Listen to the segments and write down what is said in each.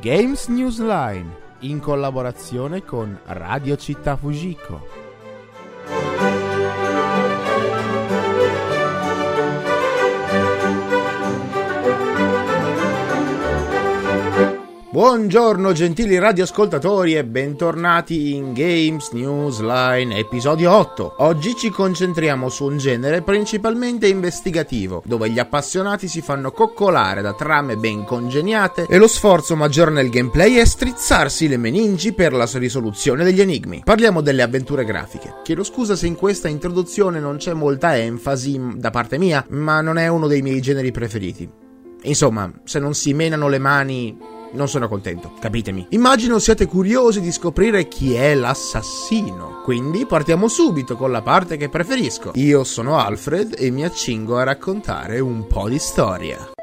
Games Newsline in collaborazione con Radio Città Fujiko. Buongiorno gentili radioascoltatori e bentornati in Games Newsline episodio 8. Oggi ci concentriamo su un genere principalmente investigativo, dove gli appassionati si fanno coccolare da trame ben congeniate e lo sforzo maggiore nel gameplay è strizzarsi le meningi per la risoluzione degli enigmi. Parliamo delle avventure grafiche. Chiedo scusa se in questa introduzione non c'è molta enfasi da parte mia, ma non è uno dei miei generi preferiti. Insomma, se non si menano le mani non sono contento, capitemi. Immagino siate curiosi di scoprire chi è l'assassino. Quindi partiamo subito con la parte che preferisco. Io sono Alfred e mi accingo a raccontare un po' di storia.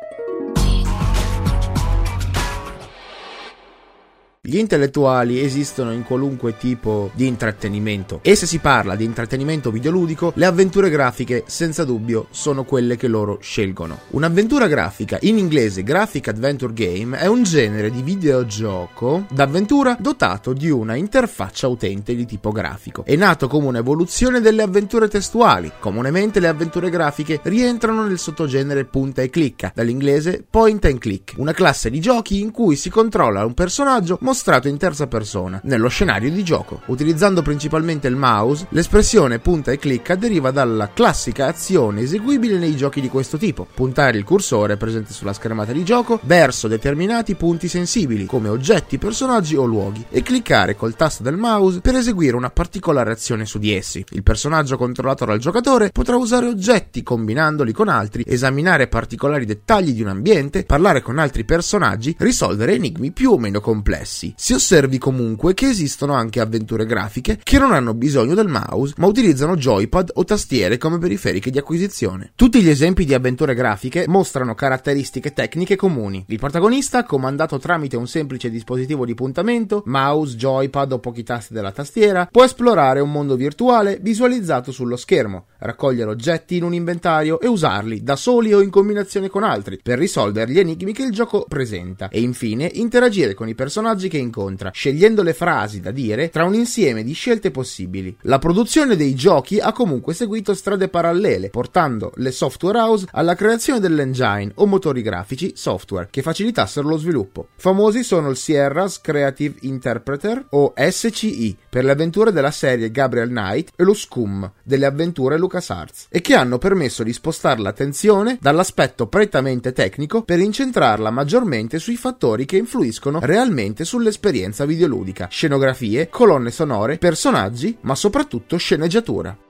Gli intellettuali esistono in qualunque tipo di intrattenimento e se si parla di intrattenimento videoludico, le avventure grafiche senza dubbio sono quelle che loro scelgono. Un'avventura grafica, in inglese Graphic Adventure Game, è un genere di videogioco d'avventura dotato di una interfaccia utente di tipo grafico. È nato come un'evoluzione delle avventure testuali. Comunemente le avventure grafiche rientrano nel sottogenere punta e clicca, dall'inglese point and click, una classe di giochi in cui si controlla un personaggio mostrato in terza persona, nello scenario di gioco. Utilizzando principalmente il mouse, l'espressione punta e clicca deriva dalla classica azione eseguibile nei giochi di questo tipo. Puntare il cursore presente sulla schermata di gioco verso determinati punti sensibili, come oggetti, personaggi o luoghi, e cliccare col tasto del mouse per eseguire una particolare azione su di essi. Il personaggio controllato dal giocatore potrà usare oggetti combinandoli con altri, esaminare particolari dettagli di un ambiente, parlare con altri personaggi, risolvere enigmi più o meno complessi stessi. Si osservi comunque che esistono anche avventure grafiche che non hanno bisogno del mouse, ma utilizzano joypad o tastiere come periferiche di acquisizione. Tutti gli esempi di avventure grafiche mostrano caratteristiche tecniche comuni. Il protagonista, comandato tramite un semplice dispositivo di puntamento, mouse, joypad o pochi tasti della tastiera, può esplorare un mondo virtuale visualizzato sullo schermo, raccogliere oggetti in un inventario e usarli da soli o in combinazione con altri per risolvere gli enigmi che il gioco presenta e infine interagire con i personaggi che che incontra, scegliendo le frasi da dire tra un insieme di scelte possibili. La produzione dei giochi ha comunque seguito strade parallele, portando le software house alla creazione dell'engine o motori grafici software che facilitassero lo sviluppo. Famosi sono il Sierra's Creative Interpreter o SCI per le avventure della serie Gabriel Knight e lo Scum delle avventure LucasArts e che hanno permesso di spostare l'attenzione dall'aspetto prettamente tecnico per incentrarla maggiormente sui fattori che influiscono realmente sulle sull'esperienza videoludica, scenografie, colonne sonore, personaggi, ma soprattutto sceneggiatura.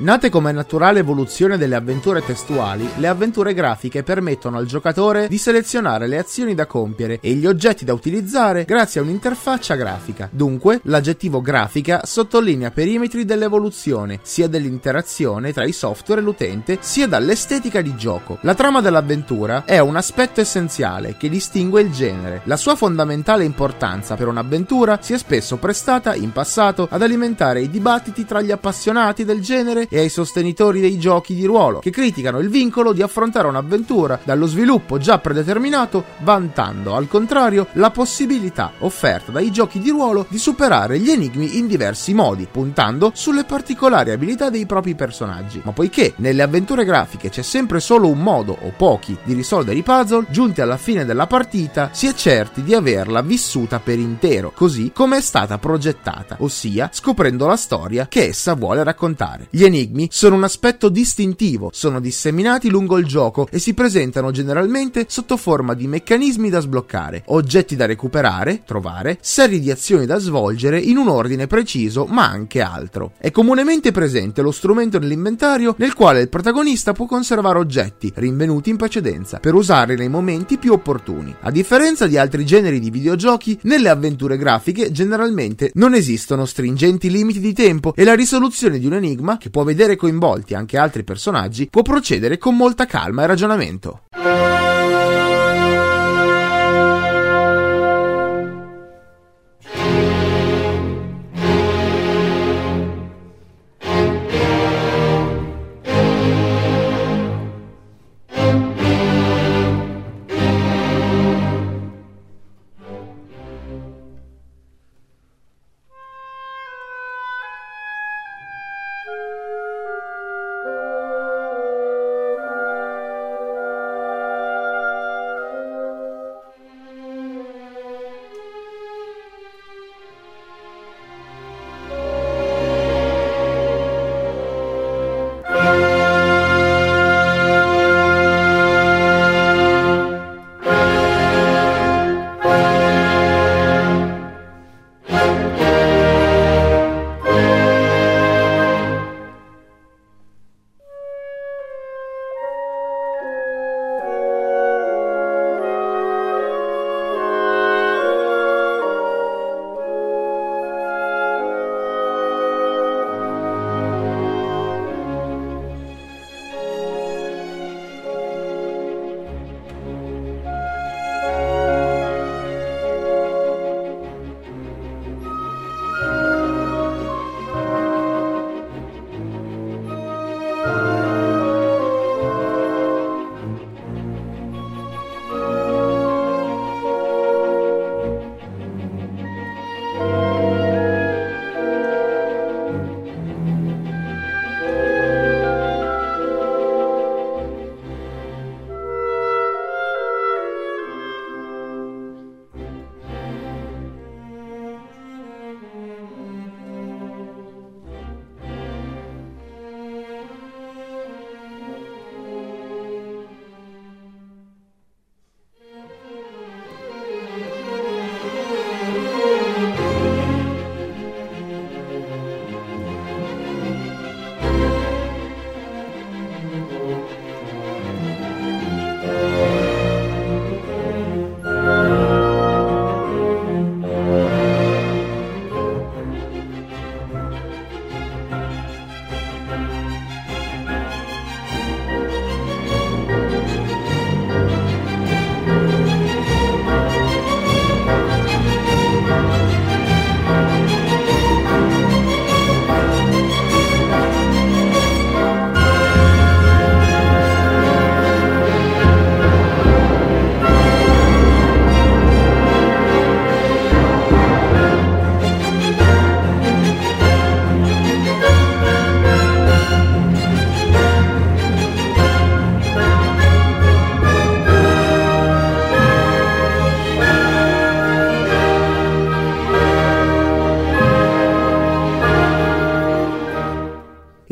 Nate come naturale evoluzione delle avventure testuali, le avventure grafiche permettono al giocatore di selezionare le azioni da compiere e gli oggetti da utilizzare grazie a un'interfaccia grafica. Dunque, l'aggettivo grafica sottolinea perimetri dell'evoluzione, sia dell'interazione tra i software e l'utente, sia dall'estetica di gioco. La trama dell'avventura è un aspetto essenziale che distingue il genere. La sua fondamentale importanza per un'avventura si è spesso prestata in passato ad alimentare i dibattiti tra gli appassionati del genere e ai sostenitori dei giochi di ruolo, che criticano il vincolo di affrontare un'avventura dallo sviluppo già predeterminato, vantando al contrario la possibilità offerta dai giochi di ruolo di superare gli enigmi in diversi modi, puntando sulle particolari abilità dei propri personaggi. Ma poiché nelle avventure grafiche c'è sempre solo un modo o pochi di risolvere i puzzle, giunti alla fine della partita si è certi di averla vissuta per intero, così come è stata progettata, ossia scoprendo la storia che essa vuole raccontare. Gli enigmi sono un aspetto distintivo, sono disseminati lungo il gioco e si presentano generalmente sotto forma di meccanismi da sbloccare, oggetti da recuperare, trovare, serie di azioni da svolgere in un ordine preciso, ma anche altro. È comunemente presente lo strumento nell'inventario nel quale il protagonista può conservare oggetti rinvenuti in precedenza per usarli nei momenti più opportuni. A differenza di altri generi di videogiochi, nelle avventure grafiche generalmente non esistono stringenti limiti di tempo e la risoluzione di un enigma, che può vedere coinvolti anche altri personaggi, può procedere con molta calma e ragionamento.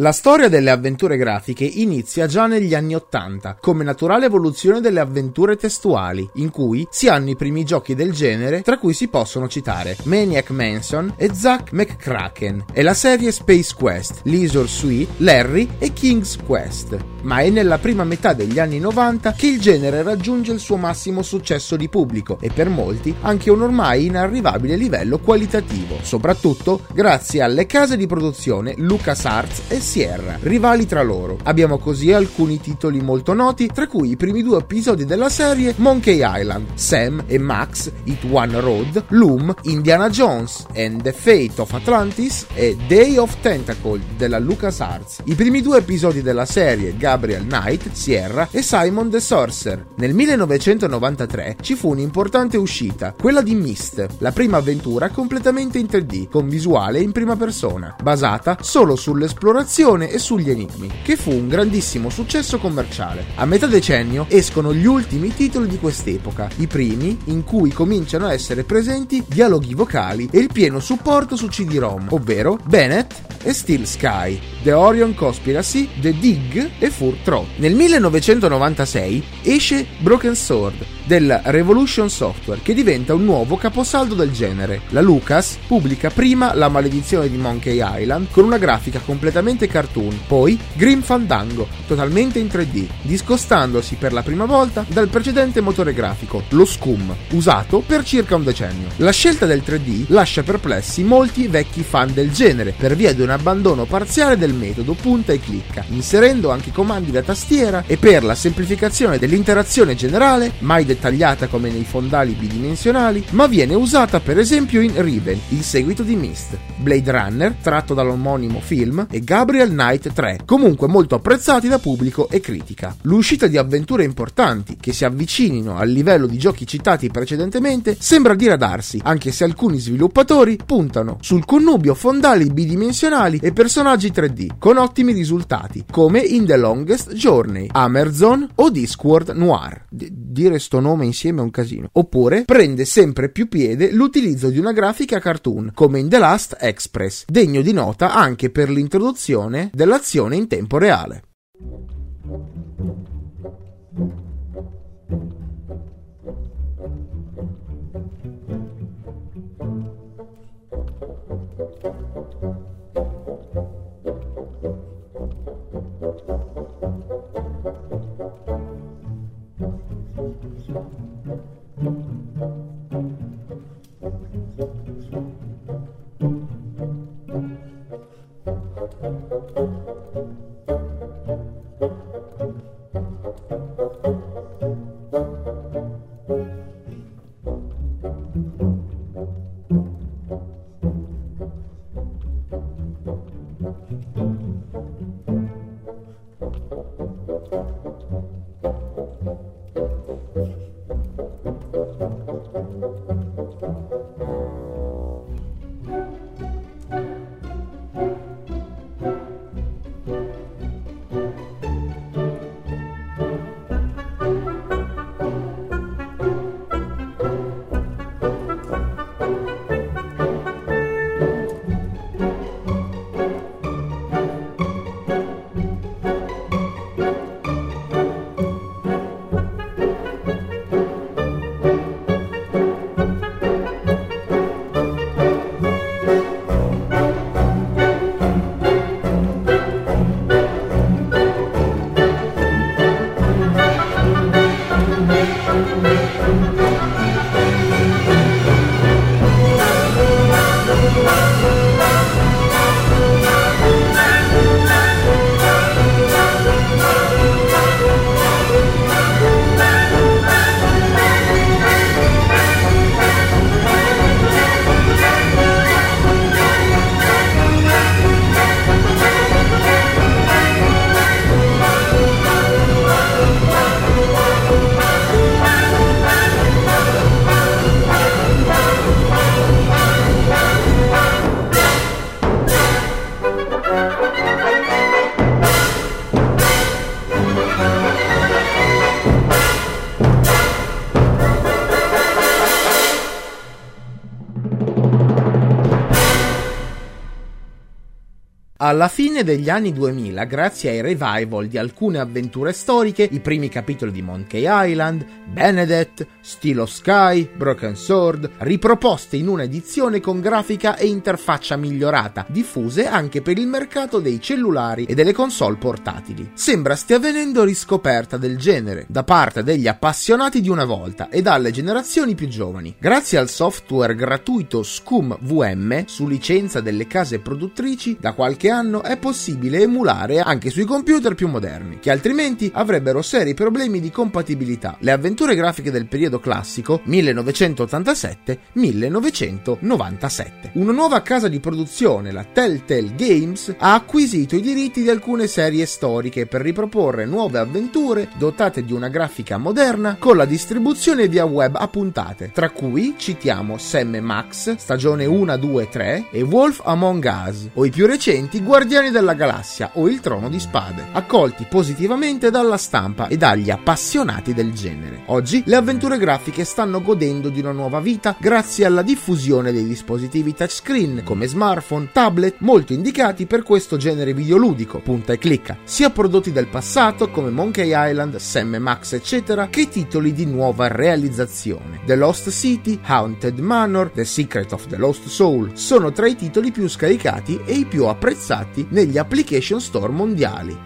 La storia delle avventure grafiche inizia già negli anni Ottanta, come naturale evoluzione delle avventure testuali, in cui si hanno i primi giochi del genere, tra cui si possono citare Maniac Mansion e Zack McCracken, e la serie Space Quest, Leisure Suite, Larry e King's Quest. Ma è nella prima metà degli anni 90 che il genere raggiunge il suo massimo successo di pubblico e per molti anche un ormai inarrivabile livello qualitativo, soprattutto grazie alle case di produzione LucasArts e Sierra, rivali tra loro. Abbiamo così alcuni titoli molto noti, tra cui i primi due episodi della serie Monkey Island, Sam e Max, It One Road, Loom, Indiana Jones and the Fate of Atlantis e Day of Tentacle della LucasArts. I primi due episodi della serie Gabriel Knight, Sierra e Simon the Sorcerer. Nel 1993 ci fu un'importante uscita, quella di Myst, la prima avventura completamente in 3D, con visuale in prima persona, basata solo sull'esplorazione e sugli enigmi, che fu un grandissimo successo commerciale. A metà decennio escono gli ultimi titoli di quest'epoca, i primi in cui cominciano a essere presenti dialoghi vocali e il pieno supporto su CD-ROM, ovvero Bennett e Steel Sky, The Orion Conspiracy, The Dig e Fur Trot. Nel 1996 esce Broken Sword, della Revolution Software, che diventa un nuovo caposaldo del genere. La Lucas pubblica prima La maledizione di Monkey Island con una grafica completamente cartoon, poi Grim Fandango, totalmente in 3D, discostandosi per la prima volta dal precedente motore grafico, lo Scum, usato per circa un decennio. La scelta del 3D lascia perplessi molti vecchi fan del genere per via di un abbandono parziale del metodo punta e clicca, inserendo anche comandi da tastiera e per la semplificazione dell'interazione generale, mai dettagliata come nei fondali bidimensionali, ma viene usata per esempio in Riven, il seguito di Myst, Blade Runner, tratto dall'omonimo film, e Gabriel Knight 3, comunque molto apprezzati da pubblico e critica. L'uscita di avventure importanti che si avvicinino al livello di giochi citati precedentemente sembra diradarsi, anche se alcuni sviluppatori puntano sul connubio fondali bidimensionali e personaggi 3D, con ottimi risultati, come in The Longest Journey, Amazon o Discworld Noir. D- dire sto nome insieme è un casino. Oppure prende sempre più piede l'utilizzo di una grafica cartoon, come in The Last Express, degno di nota anche per l'introduzione dell'azione in tempo reale. Alla fine degli anni 2000, grazie ai revival di alcune avventure storiche, i primi capitoli di Monkey Island, Benedett, Steel of Sky, Broken Sword, riproposte in un'edizione con grafica e interfaccia migliorata, diffuse anche per il mercato dei cellulari e delle console portatili. Sembra stia avvenendo riscoperta del genere da parte degli appassionati di una volta e dalle generazioni più giovani. Grazie al software gratuito Scum VM, su licenza delle case produttrici, da qualche qualche anno è possibile emulare anche sui computer più moderni, che altrimenti avrebbero seri problemi di compatibilità. Le avventure grafiche del periodo classico 1987-1997. Una nuova casa di produzione, la Telltale Games, ha acquisito i diritti di alcune serie storiche per riproporre nuove avventure dotate di una grafica moderna con la distribuzione via web a puntate, tra cui citiamo Sam Max, stagione 1, 2, 3 e Wolf Among Us, o i più recenti Guardiani della Galassia o Il Trono di Spade, accolti positivamente dalla stampa e dagli appassionati del genere. Oggi le avventure grafiche stanno godendo di una nuova vita grazie alla diffusione dei dispositivi touchscreen come smartphone, tablet, molto indicati per questo genere videoludico, punta e clicca, sia prodotti del passato come Monkey Island, Sam Max eccetera, che titoli di nuova realizzazione. The Lost City, Haunted Manor, The Secret of the Lost Soul sono tra i titoli più scaricati e i più apprezzati apprezzati negli application store mondiali.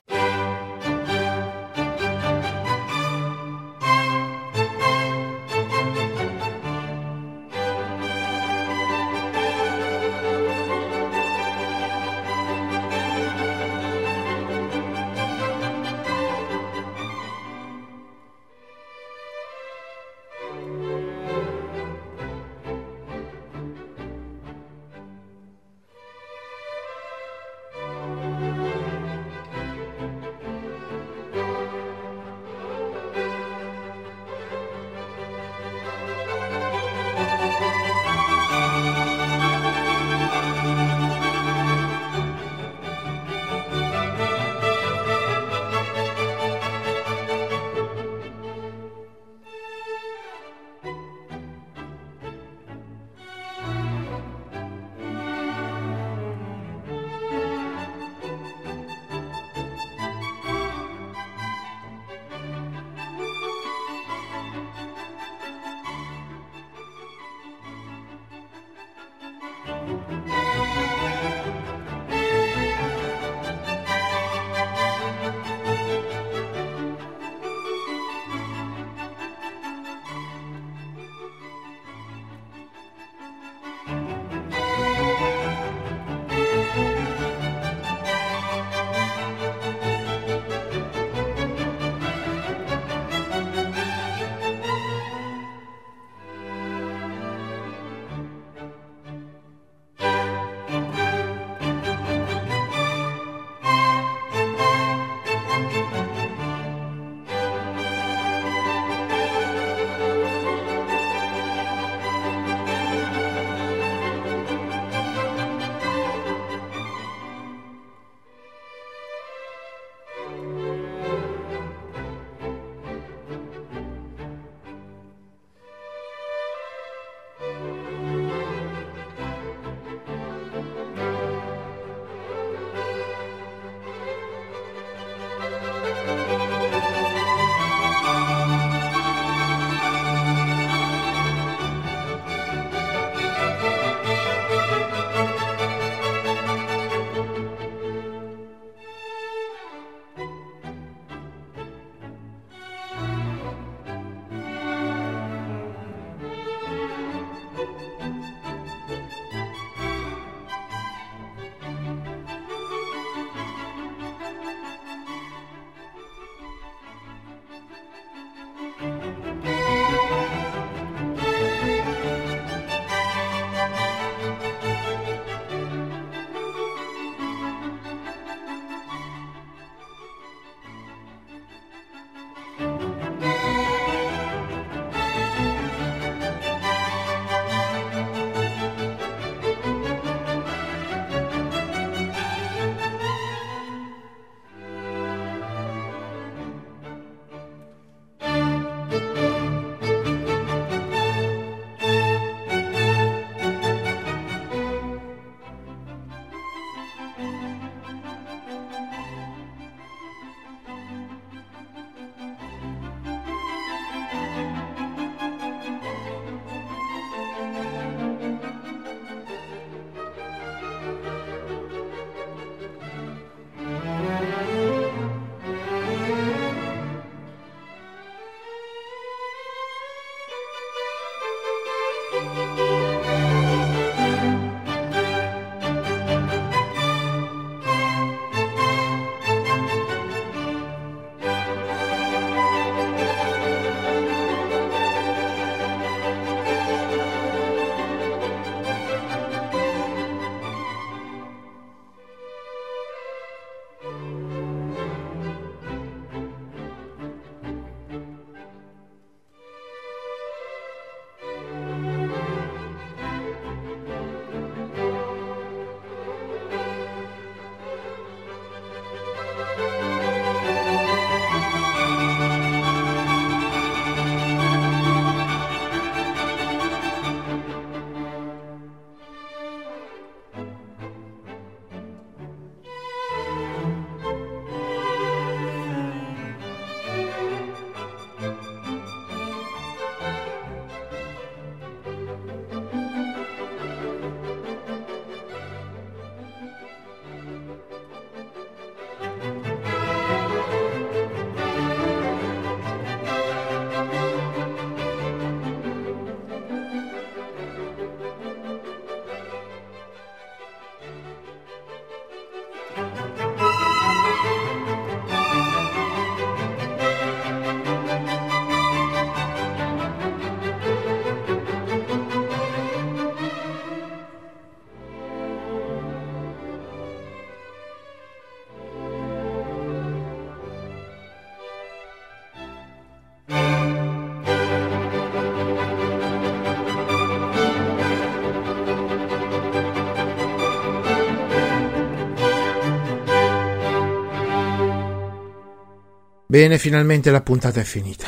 Bene, finalmente la puntata è finita.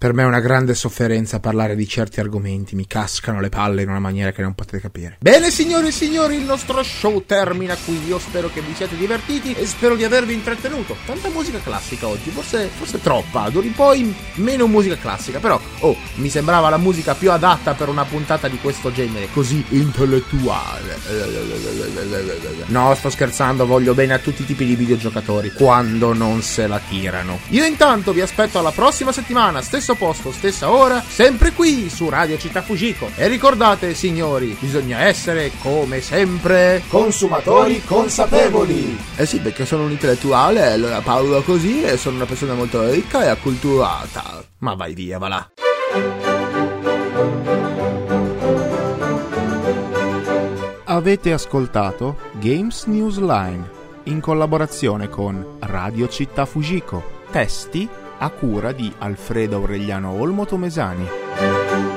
Per me è una grande sofferenza parlare di certi argomenti, mi cascano le palle in una maniera che non potete capire. Bene, signori e signori, il nostro show termina qui. Io spero che vi siate divertiti e spero di avervi intrattenuto. Tanta musica classica oggi, forse, forse troppa. D'ora in poi meno musica classica, però, oh, mi sembrava la musica più adatta per una puntata di questo genere, così intellettuale. No, sto scherzando, voglio bene a tutti i tipi di videogiocatori, quando non se la tirano. Io intanto vi aspetto alla prossima settimana, stesso stesso posto, stessa ora, sempre qui su Radio Città Fujiko. E ricordate, signori, bisogna essere, come sempre, consumatori consapevoli. Eh sì, perché sono un intellettuale, allora parlo così e sono una persona molto ricca e acculturata. Ma vai via, va là. Avete ascoltato Games News Line in collaborazione con Radio Città Fujiko. Testi a cura di Alfredo Aureliano Olmo Tomesani.